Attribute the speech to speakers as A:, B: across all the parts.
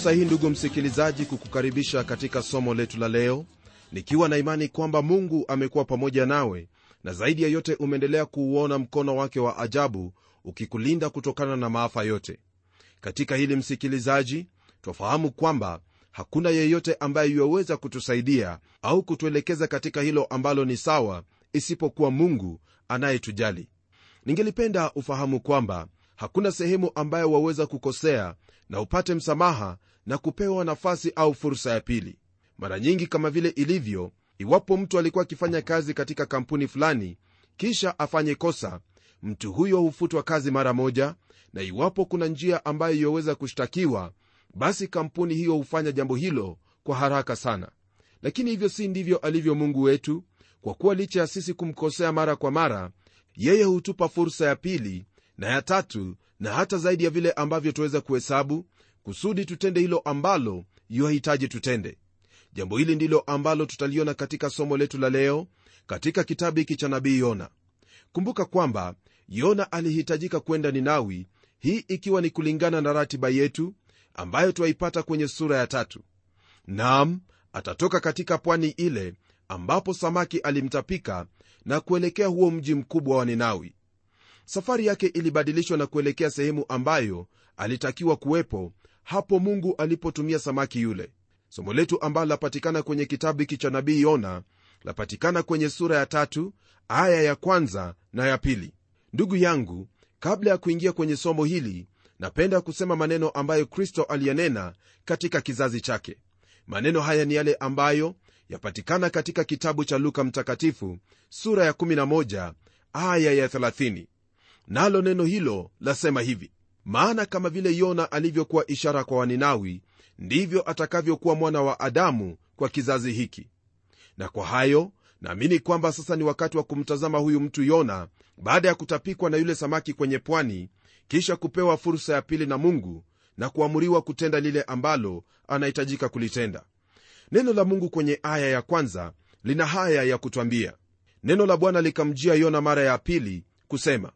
A: fursa hii ndugu msikilizaji kukukaribisha katika somo letu la leo nikiwa na imani kwamba mungu amekuwa pamoja nawe na zaidi ya yote umeendelea kuuona mkono wake wa ajabu ukikulinda kutokana na maafa yote. Katika hili msikilizaji twafahamu kwamba hakuna yeyote ambaye yuwaweza kutusaidia au kutuelekeza katika hilo ambalo ni sawa isipokuwa mungu anayetujali. Ningelipenda ufahamu kwamba hakuna sehemu ambayo waweza kukosea na upate msamaha na kupewa nafasi au fursa ya pili. Mara nyingi kama vile ilivyo iwapo mtu alikuwa akifanya kazi katika kampuni fulani kisha afanye kosa mtu huyo hufutwa kazi mara moja na iwapo kuna njia ambayo iwaweza kushtakiwa basi kampuni hiyo hufanya jambo hilo kwa haraka sana. Lakini hivyo si ndivyo alivyo mungu wetu kwa kuwa licha ya sisi kumkosea mara kwa mara yeye hutupa fursa ya pili na ya tatu na hata zaidi ya vile ambavyo tuweza kuhesabu kusudi tutende hilo ambalo yuhahitaji tutende. Jambo hili ndilo ambalo tutaliona katika somo letu la leo katika kitabu hiki cha nabii yona. Kumbuka kwamba yona alihitajika kwenda ninawi hii ikiwa ni kulingana na ratiba yetu ambayo twaipata kwenye sura ya tatu. Nam atatoka katika pwani ile ambapo samaki alimtapika na kuelekea huo mji mkubwa wa ninawi safari yake ilibadilishwa na kuelekea sehemu ambayo alitakiwa kuwepo hapo mungu alipotumia samaki yule. Somo letu ambalo lapatikana kwenye kitabu hiki cha nabii yona lapatikana kwenye sura ya tatu aya ya kwanza na ya pili. Ndugu yangu kabla ya kuingia kwenye somo hili napenda kusema maneno ambayo kristo aliyanena katika kizazi chake. Maneno haya ni yale ambayo yapatikana katika kitabu cha luka mtakatifu sura ya 11 aya ya 30 nalo neno hilo lasema hivi maana kama vile yona alivyokuwa ishara kwa waninawi ndivyo atakavyokuwa mwana wa adamu kwa kizazi hiki. Na kwa hayo naamini kwamba sasa ni wakati wa kumtazama huyu mtu yona baada ya kutapikwa na yule samaki kwenye pwani kisha kupewa fursa ya pili na mungu na kuamuriwa kutenda lile ambalo anahitajika kulitenda. Neno la mungu kwenye aya ya kwanza lina haya ya kutwambia. Neno la bwana likamjia yona mara ya pili kusema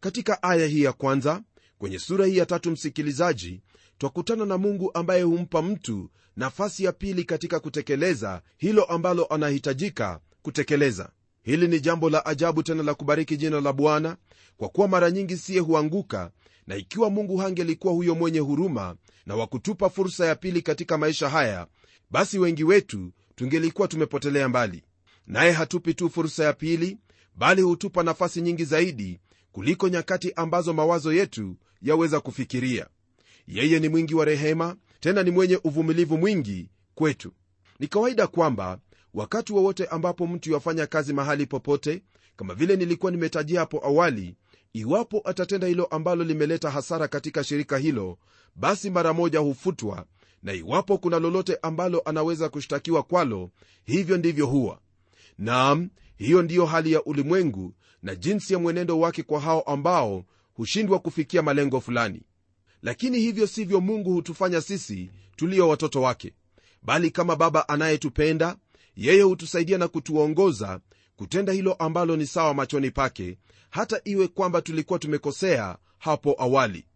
A: katika aya hii ya kwanza kwenye sura hii ya tatu msikilizaji twakutana na mungu ambaye humpa mtu nafasi ya pili katika kutekeleza hilo ambalo anahitajika kutekeleza. Hili ni jambo la ajabu tena la kubariki jina la bwana kwa kuwa mara nyingi siye huanguka na ikiwa mungu hangelikuwa huyo mwenye huruma na wakutupa fursa ya pili katika maisha haya basi wengi wetu tungelikuwa tumepotelea mbali. Naye hatupi tu fursa ya pili bali hutupa nafasi nyingi zaidi kuliko nyakati ambazo mawazo yetu yaweza kufikiria. Yeye ni mwingi wa rehema tena ni mwenye uvumilivu mwingi kwetu. Ni kawaida kwamba wakati wowote wa ambapo mtu yafanya kazi mahali popote kama vile nilikuwa nimetajia hapo awali iwapo atatenda hilo ambalo limeleta hasara katika shirika hilo basi mara moja hufutwa na iwapo kuna lolote ambalo anaweza kushtakiwa kwalo hivyo ndivyo huwa. Naam hiyo ndiyo hali ya ulimwengu na jinsi ya mwenendo wake kwa hao ambao hushindwa kufikia malengo fulani. Lakini hivyo sivyo mungu hutufanya sisi tulio watoto wake. Bali kama baba anayetupenda yeye hutusaidia na kutuongoza kutenda hilo ambalo ni sawa machoni pake hata iwe kwamba tulikuwa tumekosea hapo awali.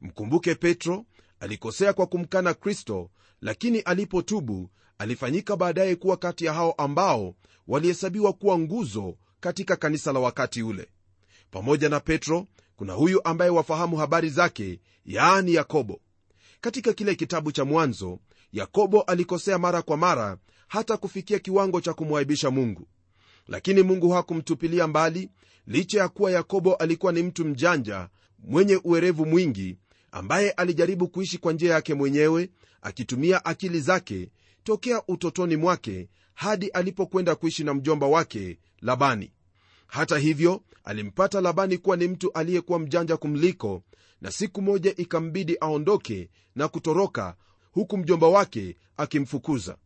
A: Mkumbuke petro alikosea kwa kumkana kristo lakini alipotubu alifanyika baadaye kuwa kati ya hao ambao walihesabiwa kuwa nguzo katika kanisa la wakati ule. Pamoja na petro kuna huyu ambaye wafahamu habari zake yaani yakobo. Katika kile kitabu cha mwanzo yakobo alikosea mara kwa mara hata kufikia kiwango cha kumwaibisha mungu. Lakini mungu hakumtupilia mbali licha ya kuwa yakobo alikuwa ni mtu mjanja mwenye uwerevu mwingi ambaye alijaribu kuishi kwa njia yake mwenyewe akitumia akili zake tokea utotoni mwake hadi alipokwenda kuishi na mjomba wake labani. Hata hivyo alimpata labani kuwa ni mtu aliyekuwa mjanja kumliko na siku moja ikambidi aondoke na kutoroka huku mjomba wake akimfukuza.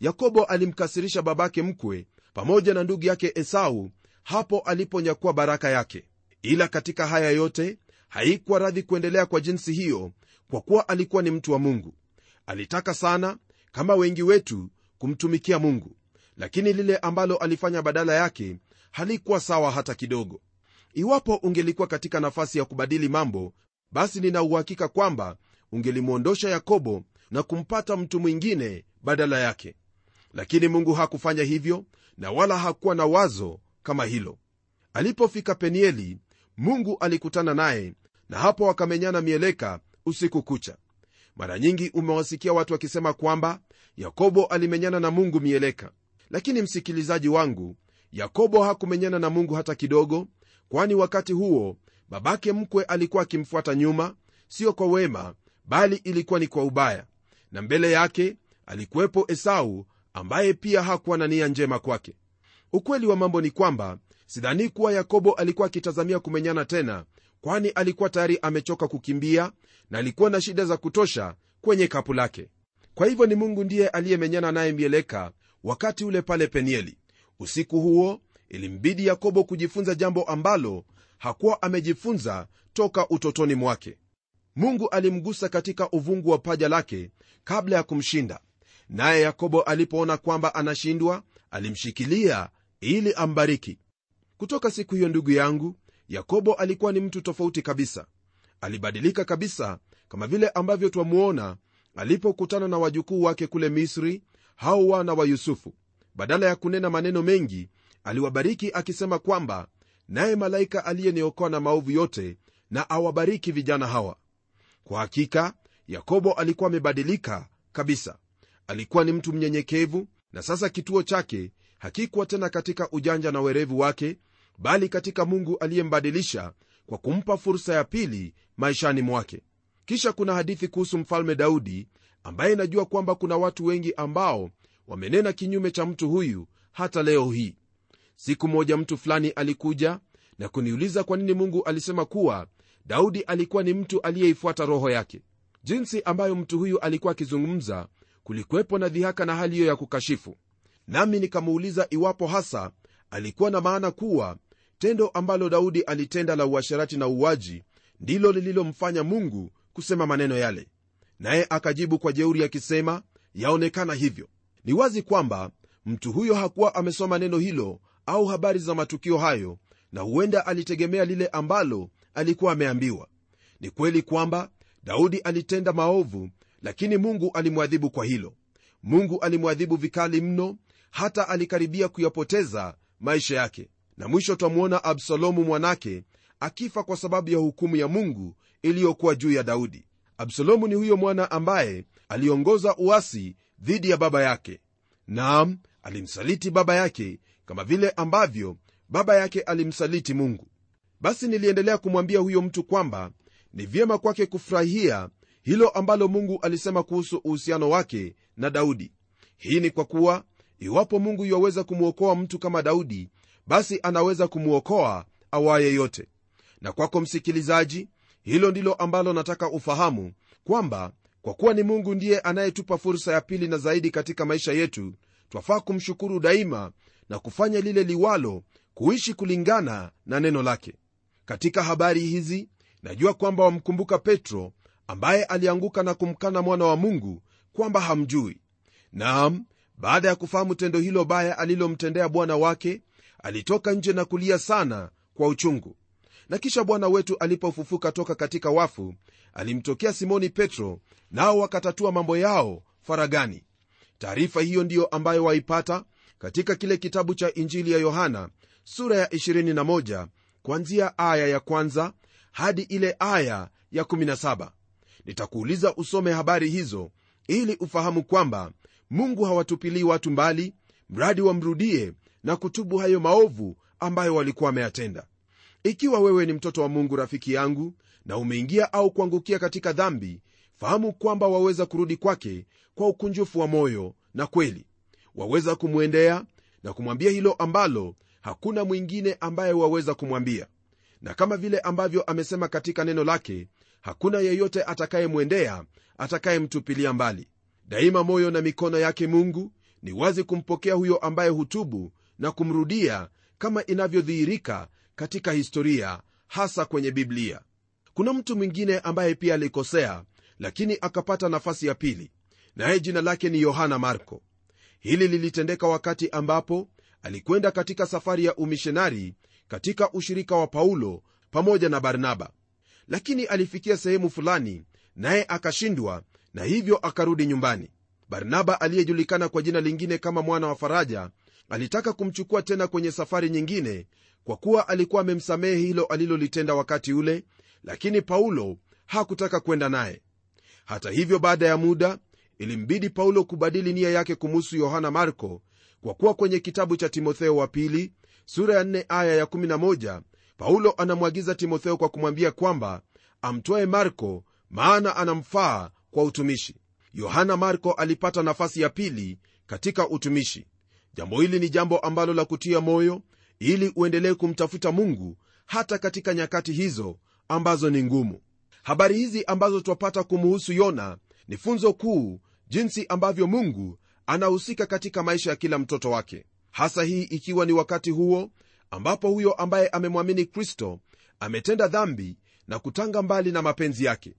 A: Yakobo alimkasirisha babake mkwe pamoja na ndugu yake esau hapo aliponyakua baraka yake. Ila katika haya yote haikuwa radhi kuendelea kwa jinsi hiyo kwa kuwa alikuwa ni mtu wa mungu. Alitaka sana kama wengi wetu kumtumikia mungu lakini lile ambalo alifanya badala yake halikuwa sawa hata kidogo. Iwapo ungelikuwa katika nafasi ya kubadili mambo basi nina uhakika kwamba ungelimwondosha yakobo na kumpata mtu mwingine badala yake. Lakini mungu hakufanya hivyo na wala hakuwa na wazo kama hilo. Alipofika penieli mungu alikutana naye na hapo wakamenyana mieleka usiku kucha. Mara nyingi umewasikia watu wakisema kwamba yakobo alimenyana na mungu mieleka lakini msikilizaji wangu yakobo hakumenyana na mungu hata kidogo kwani wakati huo babake mkwe alikuwa akimfuata nyuma sio kwa wema bali ilikuwa ni kwa ubaya. Na mbele yake alikuwepo esau ambaye pia hakuwa na nia njema kwake. Ukweli wa mambo ni kwamba sidhani kuwa yakobo alikuwa akitazamia kumenyana tena kwani alikuwa tayari amechoka kukimbia na alikuwa na shida za kutosha kwenye kapu lake. Kwa hivyo ni mungu ndiye aliyemenyana naye mieleka wakati ule pale penieli. Usiku huo ilimbidi yakobo kujifunza jambo ambalo hakuwa amejifunza toka utotoni mwake. Mungu alimgusa katika uvungu wa paja lake kabla ya kumshinda. Naye yakobo alipoona kwamba anashindwa alimshikilia ili ambariki. Kutoka siku hiyo ndugu yangu yakobo alikuwa ni mtu tofauti kabisa. Alibadilika kabisa kama vile ambavyo twamuona alipokutana na wajukuu wake kule misri hao wana wa yusufu. Badala ya kunena maneno mengi aliwabariki akisema kwamba naye malaika aliyeniokoa na maovu yote na awabariki vijana hawa. Kwa hakika yakobo alikuwa amebadilika kabisa. Alikuwa ni mtu mnyenyekevu na sasa kituo chake hakikuwa tena katika ujanja na werevu wake bali katika mungu aliyembadilisha kwa kumpa fursa ya pili maishani mwake. Kisha kuna hadithi kuhusu mfalme daudi ambaye inajua kwamba kuna watu wengi ambao wamenena kinyume cha mtu huyu hata leo hii. Siku moja mtu fulani alikuja na kuniuliza kwa nini mungu alisema kuwa daudi alikuwa ni mtu aliyeifuata roho yake. Jinsi ambayo mtu huyu alikuwa akizungumza kulikuwepo na dhihaka na hali hiyo ya kukashifu. Nami nikamuuliza iwapo hasa alikuwa na maana kuwa tendo ambalo daudi alitenda la uasherati na uwaji ndilo lililomfanya mungu kusema maneno yale naye akajibu kwa jeuri akisema yaonekana hivyo. Ni wazi kwamba mtu huyo hakuwa amesoma neno hilo au habari za matukio hayo na huenda alitegemea lile ambalo alikuwa ameambiwa. Ni kweli kwamba daudi alitenda maovu lakini mungu alimwadhibu kwa hilo. Mungu alimwadhibu vikali mno hata alikaribia kuyapoteza maisha yake. Na mwisho twamwona absalomu mwanake akifa kwa sababu ya hukumu ya mungu iliyokuwa juu ya daudi absalomu ni huyo mwana ambaye aliongoza uasi dhidi ya baba yake. Naam alimsaliti baba yake kama vile ambavyo baba yake alimsaliti mungu. Basi niliendelea kumwambia huyo mtu kwamba ni vyema kwake kufurahia hilo ambalo mungu alisema kuhusu uhusiano wake na daudi. Hii ni kwa kuwa iwapo mungu yuwaweza kumwokoa mtu kama daudi basi anaweza kumwokoa awaye yote. Na kwako msikilizaji hilo ndilo ambalo nataka ufahamu kwamba kwa kuwa ni mungu ndiye anayetupa fursa ya pili na zaidi katika maisha yetu twafaa kumshukuru daima na kufanya lile liwalo kuishi kulingana na neno lake. Katika habari hizi najua kwamba wamkumbuka petro ambaye alianguka na kumkana mwana wa mungu kwamba hamjui. Naam baada ya kufahamu tendo hilo baya alilomtendea bwana wake alitoka nje na kulia sana kwa uchungu na kisha bwana wetu alipofufuka toka katika wafu alimtokea simoni petro nao wakatatua mambo yao faragani. Taarifa hiyo ndiyo ambayo waipata katika kile kitabu cha injili ya yohana sura ya 21 kuanzia aya ya kwanza hadi ile aya ya 17 nitakuuliza usome habari hizo ili ufahamu kwamba mungu hawatupilii watu mbali mradi wamrudie na kutubu hayo maovu ambayo walikuwa wameyatenda ikiwa wewe ni mtoto wa mungu rafiki yangu na umeingia au kuangukia katika dhambi fahamu kwamba waweza kurudi kwake kwa ukunjufu wa moyo na kweli. Waweza kumwendea na kumwambia hilo ambalo hakuna mwingine ambaye waweza kumwambia. Na kama vile ambavyo amesema katika neno lake hakuna yeyote atakayemwendea atakayemtupilia mbali. Daima moyo na mikono yake mungu ni wazi kumpokea huyo ambaye hutubu na kumrudia kama inavyodhihirika katika historia hasa kwenye biblia. Kuna mtu mwingine ambaye pia alikosea lakini akapata nafasi ya pili naye jina lake ni yohana marko. Hili lilitendeka wakati ambapo alikwenda katika safari ya umishonari katika ushirika wa paulo pamoja na barnaba. Lakini alifikia sehemu fulani naye akashindwa na hivyo akarudi nyumbani. Barnaba aliyejulikana kwa jina lingine kama mwana wa faraja alitaka kumchukua tena kwenye safari nyingine kwa kuwa alikuwa amemsamehe hilo alilolitenda wakati ule lakini paulo hakutaka kwenda naye. Hata hivyo baada ya muda ilimbidi paulo kubadili nia yake kumuhusu yohana marko kwa kuwa kwenye kitabu cha timotheo wa pili sura ya 4 aya ya 11 paulo anamwagiza timotheo kwa kumwambia kwamba amtwae marko maana anamfaa kwa utumishi. Yohana marko alipata nafasi ya pili katika utumishi. Jambo hili ni jambo ambalo la kutia moyo ili uendelee kumtafuta mungu hata katika nyakati hizo ambazo ni ngumu. Habari hizi ambazo twapata kumuhusu yona ni funzo kuu jinsi ambavyo mungu anahusika katika maisha ya kila mtoto wake. Hasa hii ikiwa ni wakati huo ambapo huyo ambaye amemwamini kristo ametenda dhambi na kutanga mbali na mapenzi yake.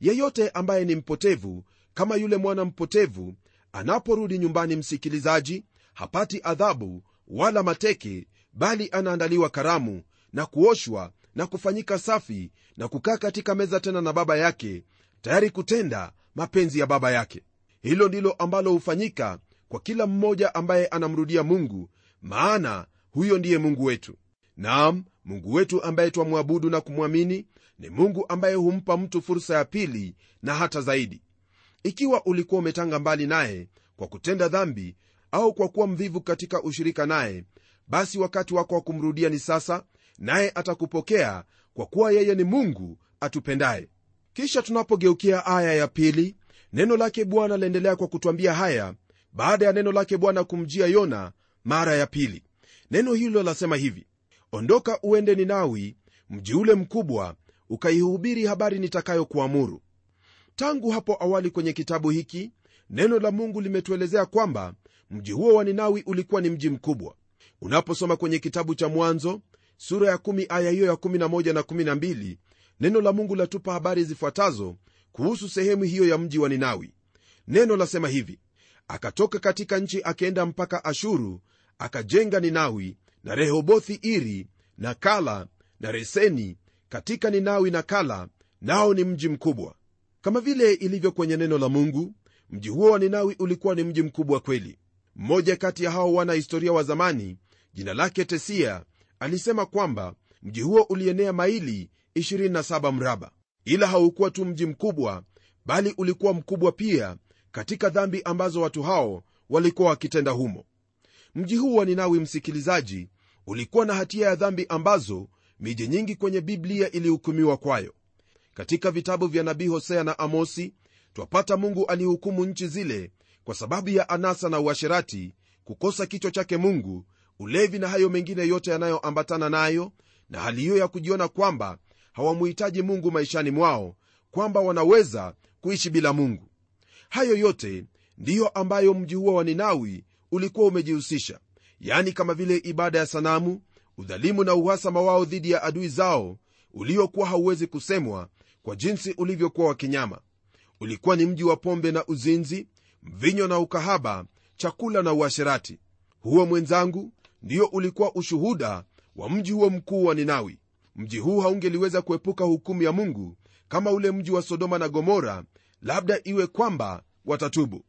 A: Yeyote ambaye ni mpotevu kama yule mwana mpotevu anaporudi nyumbani msikilizaji hapati adhabu wala mateke bali anaandaliwa karamu na kuoshwa na kufanyika safi na kukaa katika meza tena na baba yake tayari kutenda mapenzi ya baba yake. Hilo ndilo ambalo hufanyika kwa kila mmoja ambaye anamrudia mungu maana huyo ndiye mungu wetu. Naam mungu wetu ambaye twamwabudu na kumwamini ni mungu ambaye humpa mtu fursa ya pili na hata zaidi. Ikiwa ulikuwa umetanga mbali naye kwa kutenda dhambi au kwa kuwa mvivu katika ushirika naye basi wakati wako wa kumrudia ni sasa naye atakupokea kwa kuwa yeye ni mungu atupendaye. Kisha tunapogeukia aya ya pili neno lake bwana laendelea kwa kutwambia haya baada ya neno lake bwana kumjia yona mara ya pili. Neno hilo lasema hivi ondoka uende ninawi mji ule mkubwa ukaihubiri habari nitakayokuamuru. Tangu hapo awali kwenye kitabu hiki neno la mungu limetuelezea kwamba mji huo wa ninawi ulikuwa ni mji mkubwa unaposoma kwenye kitabu cha mwanzo sura ya 1 aya hiyo ya 11 na 12 neno la mungu latupa habari zifuatazo kuhusu sehemu hiyo ya mji wa ninawi. Neno lasema hivi akatoka katika nchi akienda mpaka ashuru akajenga ninawi na rehobothi iri na kala na reseni katika ninawi na kala nao ni mji mkubwa. Kama vile ilivyo kwenye neno la mungu mji huo wa ninawi ulikuwa ni mji mkubwa kweli. Mmoja kati ya hao wana historia wa zamani jina lake tesia alisema kwamba mji huo ulienea maili 27 mraba. Ila haukuwa tu mji mkubwa bali ulikuwa mkubwa pia katika dhambi ambazo watu hao walikuwa wakitenda humo. Mji huu wa ninawi msikilizaji ulikuwa na hatia ya dhambi ambazo miji nyingi kwenye biblia ilihukumiwa kwayo. Katika vitabu vya nabii hosea na amosi twapata mungu alihukumu nchi zile kwa sababu ya anasa na uasherati kukosa kichwa chake mungu ulevi na hayo mengine yote yanayoambatana nayo na hali hiyo ya kujiona kwamba hawamuhitaji mungu maishani mwao kwamba wanaweza kuishi bila mungu. Hayo yote ndiyo ambayo mji huo wa ninawi ulikuwa umejihusisha yani kama vile ibada ya sanamu udhalimu na uhasama wao dhidi ya adui zao uliokuwa hauwezi kusemwa kwa jinsi ulivyokuwa wa kinyama. Ulikuwa ni mji wa pombe na uzinzi mvinyo na ukahaba chakula na uasherati. Huo mwenzangu ndiyo ulikuwa ushuhuda wa mji huo mkuu wa ninawi. Mji huu haungeliweza kuepuka hukumu ya mungu kama ule mji wa sodoma na gomora labda iwe kwamba watatubu.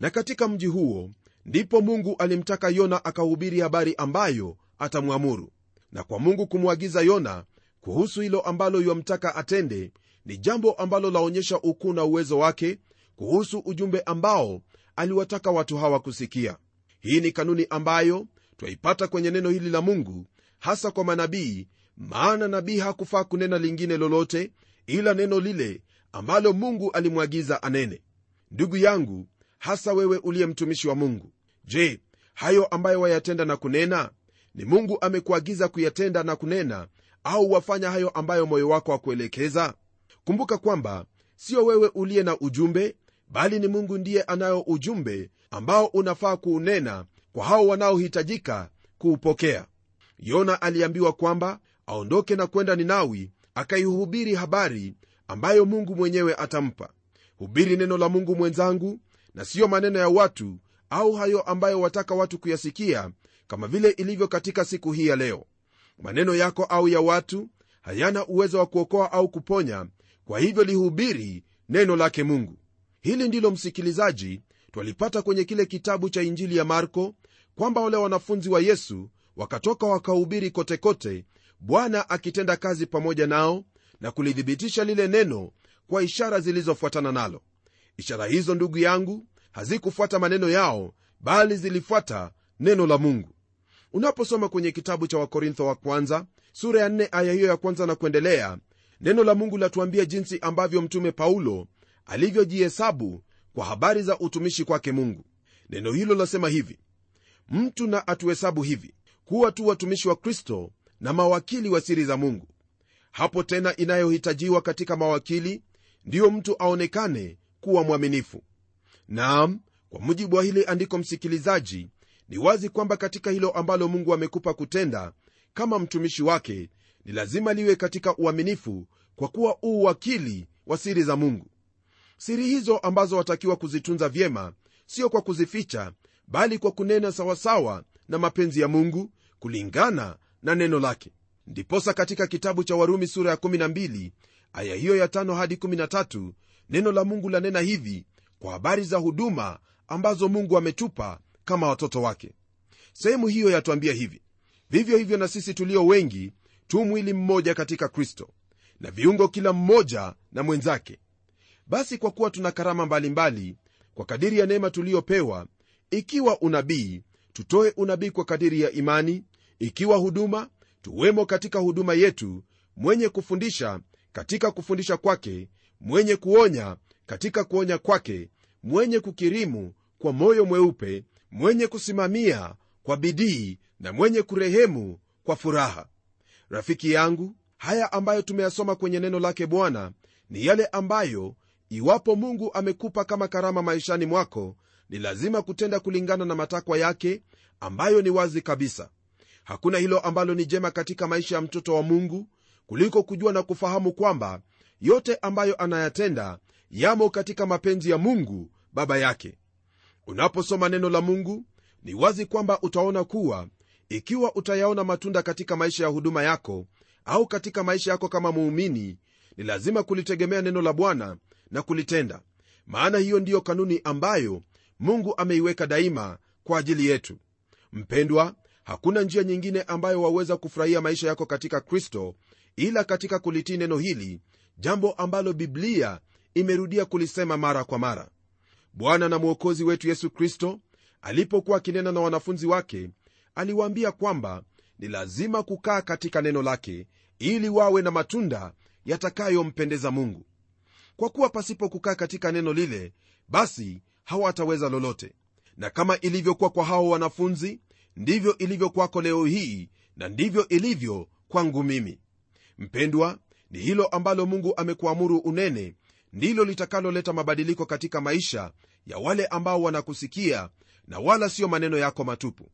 A: Na katika mji huo ndipo mungu alimtaka yona akahubiri habari ambayo atamwamuru. Na kwa mungu kumwagiza yona kuhusu hilo ambalo yamtaka atende ni jambo ambalo laonyesha ukuu na uwezo wake kuhusu ujumbe ambao aliwataka watu hawa kusikia. Hii ni kanuni ambayo twaipata kwenye neno hili la mungu hasa kwa manabii maana nabii hakufaa kunena lingine lolote ila neno lile ambalo mungu alimwagiza anene. Ndugu yangu hasa wewe uliye mtumishi wa mungu je hayo ambayo wayatenda na kunena ni mungu amekuagiza kuyatenda na kunena au wafanya hayo ambayo moyo wako wakuelekeza kumbuka kwamba sio wewe uliye na ujumbe bali ni mungu ndiye anayo ujumbe ambao unafaa kuunena kwa hao wanaohitajika kuupokea. Yona aliambiwa kwamba aondoke na kwenda ninawi akaihubiri habari ambayo mungu mwenyewe atampa. Hubiri neno la mungu mwenzangu na siyo maneno ya watu au hayo ambayo wataka watu kuyasikia kama vile ilivyo katika siku hii ya leo. Maneno yako au ya watu hayana uwezo wa kuokoa au kuponya kwa hivyo lihubiri neno lake mungu. Hili ndilo msikilizaji twalipata kwenye kile kitabu cha injili ya marko kwamba wale wanafunzi wa yesu wakatoka wakahubiri kotekote bwana akitenda kazi pamoja nao na kulithibitisha lile neno kwa ishara zilizofuatana nalo. Ishara hizo ndugu yangu hazikufuata maneno yao bali zilifuata neno la mungu. Unaposoma kwenye kitabu cha wakorintho wa kwanza sura ya 4 aya hiyo ya kwanza na kuendelea neno la mungu latuambia jinsi ambavyo mtume paulo alivyojihesabu kwa habari za utumishi kwake mungu. Neno hilo lasema hivi mtu na atuhesabu hivi kuwa tu watumishi wa kristo na mawakili wa siri za mungu. Hapo tena inayohitajiwa katika mawakili ndiyo mtu aonekane kuwa mwaminifu. Naam kwa mujibu wa hili andiko msikilizaji ni wazi kwamba katika hilo ambalo mungu amekupa kutenda kama mtumishi wake ni lazima liwe katika uaminifu kwa kuwa uu wakili wa siri za mungu siri hizo ambazo watakiwa kuzitunza vyema sio kwa kuzificha bali kwa kunena sawasawa na mapenzi ya mungu kulingana na neno lake. Ndiposa katika kitabu cha warumi sura ya 12 aya hiyo ya 5 hadi 13 neno la mungu lanena hivi kwa habari za huduma ambazo mungu ametupa kama watoto wake. Sehemu hiyo yatuambia hivi vivyo hivyo na sisi tulio wengi tu mwili mmoja katika kristo na viungo kila mmoja na mwenzake basi kwa kuwa tuna karama mbalimbali mbali, kwa kadiri ya neema tuliyopewa ikiwa unabii tutoe unabii kwa kadiri ya imani ikiwa huduma tuwemo katika huduma yetu mwenye kufundisha katika kufundisha kwake mwenye kuonya katika kuonya kwake mwenye kukirimu kwa moyo mweupe mwenye kusimamia kwa bidii na mwenye kurehemu kwa furaha. Rafiki yangu haya ambayo tumeyasoma kwenye neno lake bwana ni yale ambayo iwapo mungu amekupa kama karama maishani mwako ni lazima kutenda kulingana na matakwa yake ambayo ni wazi kabisa. Hakuna hilo ambalo ni jema katika maisha ya mtoto wa mungu kuliko kujua na kufahamu kwamba yote ambayo anayatenda yamo katika mapenzi ya mungu baba yake. Unaposoma neno la mungu ni wazi kwamba utaona kuwa ikiwa utayaona matunda katika maisha ya huduma yako au katika maisha yako kama muumini ni lazima kulitegemea neno la bwana na kulitenda. Maana hiyo ndiyo kanuni ambayo mungu ameiweka daima kwa ajili yetu. Mpendwa hakuna njia nyingine ambayo waweza kufurahia maisha yako katika kristo ila katika kulitii neno hili jambo ambalo biblia imerudia kulisema mara kwa mara. Bwana na mwokozi wetu yesu kristo alipokuwa akinena na wanafunzi wake aliwaambia kwamba ni lazima kukaa katika neno lake ili wawe na matunda yatakayompendeza mungu kwa kuwa pasipo kukaa katika neno lile basi hawataweza lolote. Na kama ilivyokuwa kwa hao wanafunzi ndivyo ilivyo kwako leo hii na ndivyo ilivyo kwangu mimi. Mpendwa ni hilo ambalo mungu amekuamuru unene ndilo litakaloleta mabadiliko katika maisha ya wale ambao wanakusikia na wala siyo maneno yako matupu.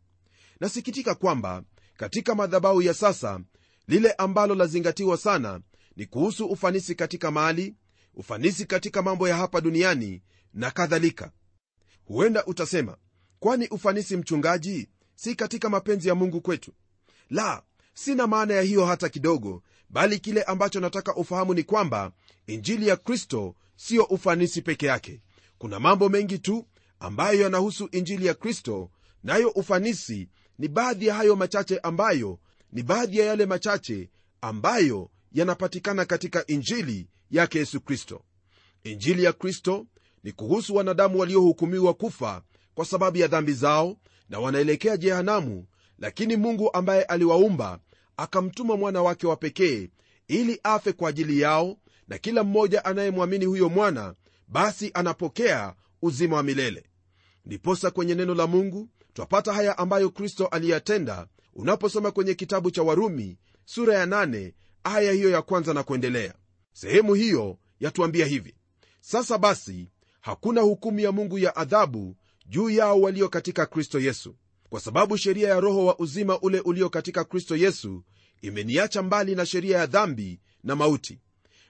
A: Nasikitika kwamba katika madhabahu ya sasa lile ambalo lazingatiwa sana ni kuhusu ufanisi katika mali ufanisi katika mambo ya hapa duniani na kadhalika. Huenda utasema kwani ufanisi mchungaji si katika mapenzi ya mungu kwetu? La sina maana ya hiyo hata kidogo bali kile ambacho nataka ufahamu ni kwamba injili ya kristo siyo ufanisi peke yake. Kuna mambo mengi tu ambayo yanahusu injili ya kristo nayo ufanisi ni baadhi ya hayo machache ambayo ni baadhi ya yale machache ambayo yanapatikana katika injili yake yesu kristo. Injili ya kristo ni kuhusu wanadamu waliohukumiwa kufa kwa sababu ya dhambi zao na wanaelekea jehanamu lakini mungu ambaye aliwaumba akamtuma mwana wake wa pekee ili afe kwa ajili yao na kila mmoja anayemwamini huyo mwana basi anapokea uzima wa milele. Ndiposa kwenye neno la mungu twapata haya ambayo kristo aliyatenda unaposoma kwenye kitabu cha warumi sura ya 8 aya hiyo ya kwanza na kuendelea sehemu hiyo yatuambia hivi sasa basi hakuna hukumu ya mungu ya adhabu juu yao walio katika kristo yesu. Kwa sababu sheria ya roho wa uzima ule ulio katika kristo yesu imeniacha mbali na sheria ya dhambi na mauti.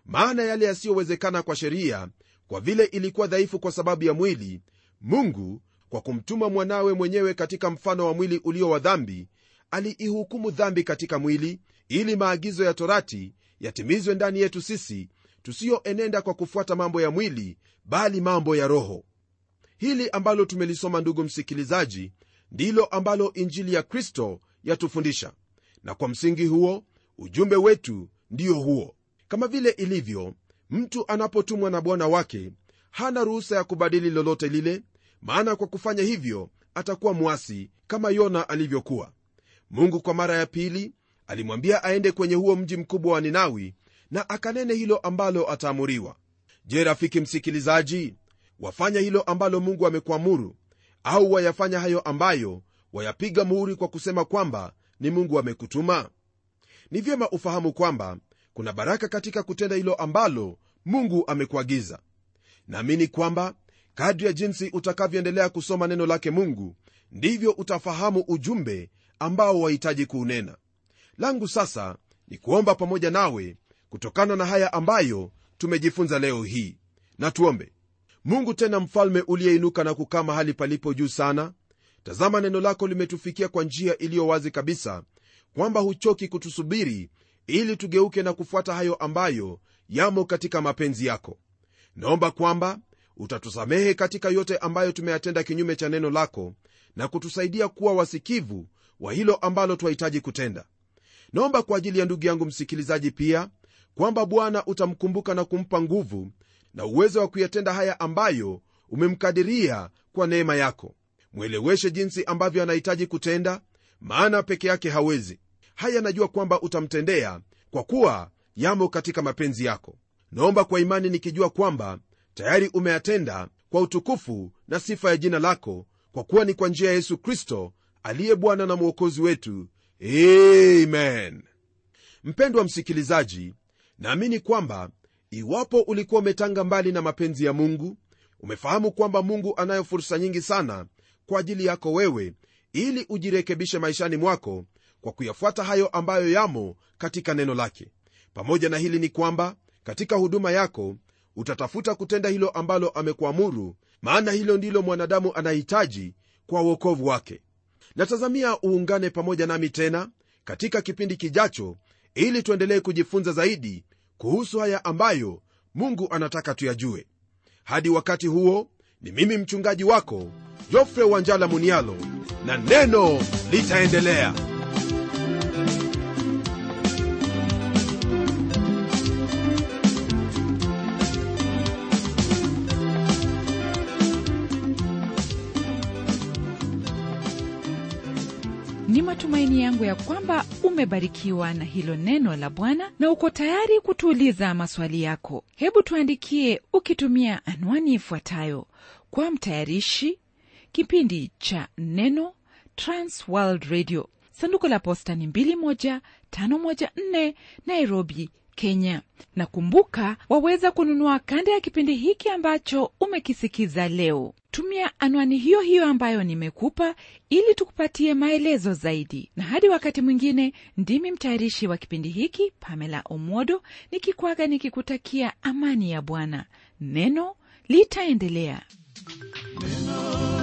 A: Maana yale yasiyowezekana kwa sheria kwa vile ilikuwa dhaifu kwa sababu ya mwili mungu kwa kumtuma mwanawe mwenyewe katika mfano wa mwili ulio wa dhambi aliihukumu dhambi katika mwili ili maagizo ya torati yatimizwe ndani yetu sisi tusiyoenenda kwa kufuata mambo ya mwili bali mambo ya roho. Hili ambalo tumelisoma ndugu msikilizaji ndilo ambalo injili ya kristo yatufundisha. Na kwa msingi huo ujumbe wetu ndiyo huo. Kama vile ilivyo mtu anapotumwa na bwana wake hana ruhusa ya kubadili lolote lile maana kwa kufanya hivyo atakuwa mwasi kama yona alivyokuwa. Mungu kwa mara ya pili alimwambia aende kwenye huo mji mkubwa wa ninawi na akanene hilo ambalo ataamuriwa. Je rafiki msikilizaji wafanya hilo ambalo mungu amekuamuru au wayafanya hayo ambayo wayapiga muhuri kwa kusema kwamba ni mungu amekutuma? Ni vyema ufahamu kwamba kuna baraka katika kutenda hilo ambalo mungu amekuagiza. Naamini kwamba kadri ya jinsi utakavyoendelea kusoma neno lake mungu ndivyo utafahamu ujumbe ambao wahitaji kuunena langu sasa ni kuomba pamoja nawe kutokana na haya ambayo tumejifunza leo hii. Na tuombe. Mungu tena mfalme uliyeinuka na kukaa mahali palipo juu sana tazama neno lako limetufikia kwa njia iliyo wazi kabisa kwamba huchoki kutusubiri ili tugeuke na kufuata hayo ambayo yamo katika mapenzi yako. Naomba kwamba utatusamehe katika yote ambayo tumeyatenda kinyume cha neno lako na kutusaidia kuwa wasikivu wa hilo ambalo twahitaji kutenda naomba kwa ajili ya ndugu yangu msikilizaji pia kwamba bwana utamkumbuka na kumpa nguvu na uwezo wa kuyatenda haya ambayo umemkadiria kwa neema yako. Mweleweshe jinsi ambavyo anahitaji kutenda maana peke yake hawezi. Haya najua kwamba utamtendea kwa kuwa yamo katika mapenzi yako. Naomba kwa imani nikijua kwamba tayari umeyatenda kwa utukufu na sifa ya jina lako kwa kuwa ni kwa njia ya yesu kristo aliye bwana na mwokozi wetu amen. Mpendwa msikilizaji naamini kwamba iwapo ulikuwa umetanga mbali na mapenzi ya mungu umefahamu kwamba mungu anayo fursa nyingi sana kwa ajili yako wewe ili ujirekebishe maishani mwako kwa kuyafuata hayo ambayo yamo katika neno lake. Pamoja na hili ni kwamba katika huduma yako utatafuta kutenda hilo ambalo amekuamuru maana hilo ndilo mwanadamu anahitaji kwa uokovu wake natazamia uungane pamoja nami tena katika kipindi kijacho ili tuendelee kujifunza zaidi kuhusu haya ambayo mungu anataka tuyajue. Hadi wakati huo ni mimi mchungaji wako jofre wanjala munialo na neno litaendelea
B: matumaini yangu ya kwamba umebarikiwa na hilo neno la bwana na uko tayari kutuuliza maswali yako. Hebu tuandikie ukitumia anwani ifuatayo. Kwa mtayarishi kipindi cha neno transworld radio. Sanduku la posta ni 21514 nairobi kenya. Na kumbuka waweza kununua kanda ya kipindi hiki ambacho umekisikiza leo tumia anwani hiyo hiyo ambayo nimekupa ili tukupatie maelezo zaidi. Na hadi wakati mwingine ndimi mtayarishi wa kipindi hiki pamela Omodo nikikwaga nikikutakia amani ya bwana. Neno litaendelea.
A: Neno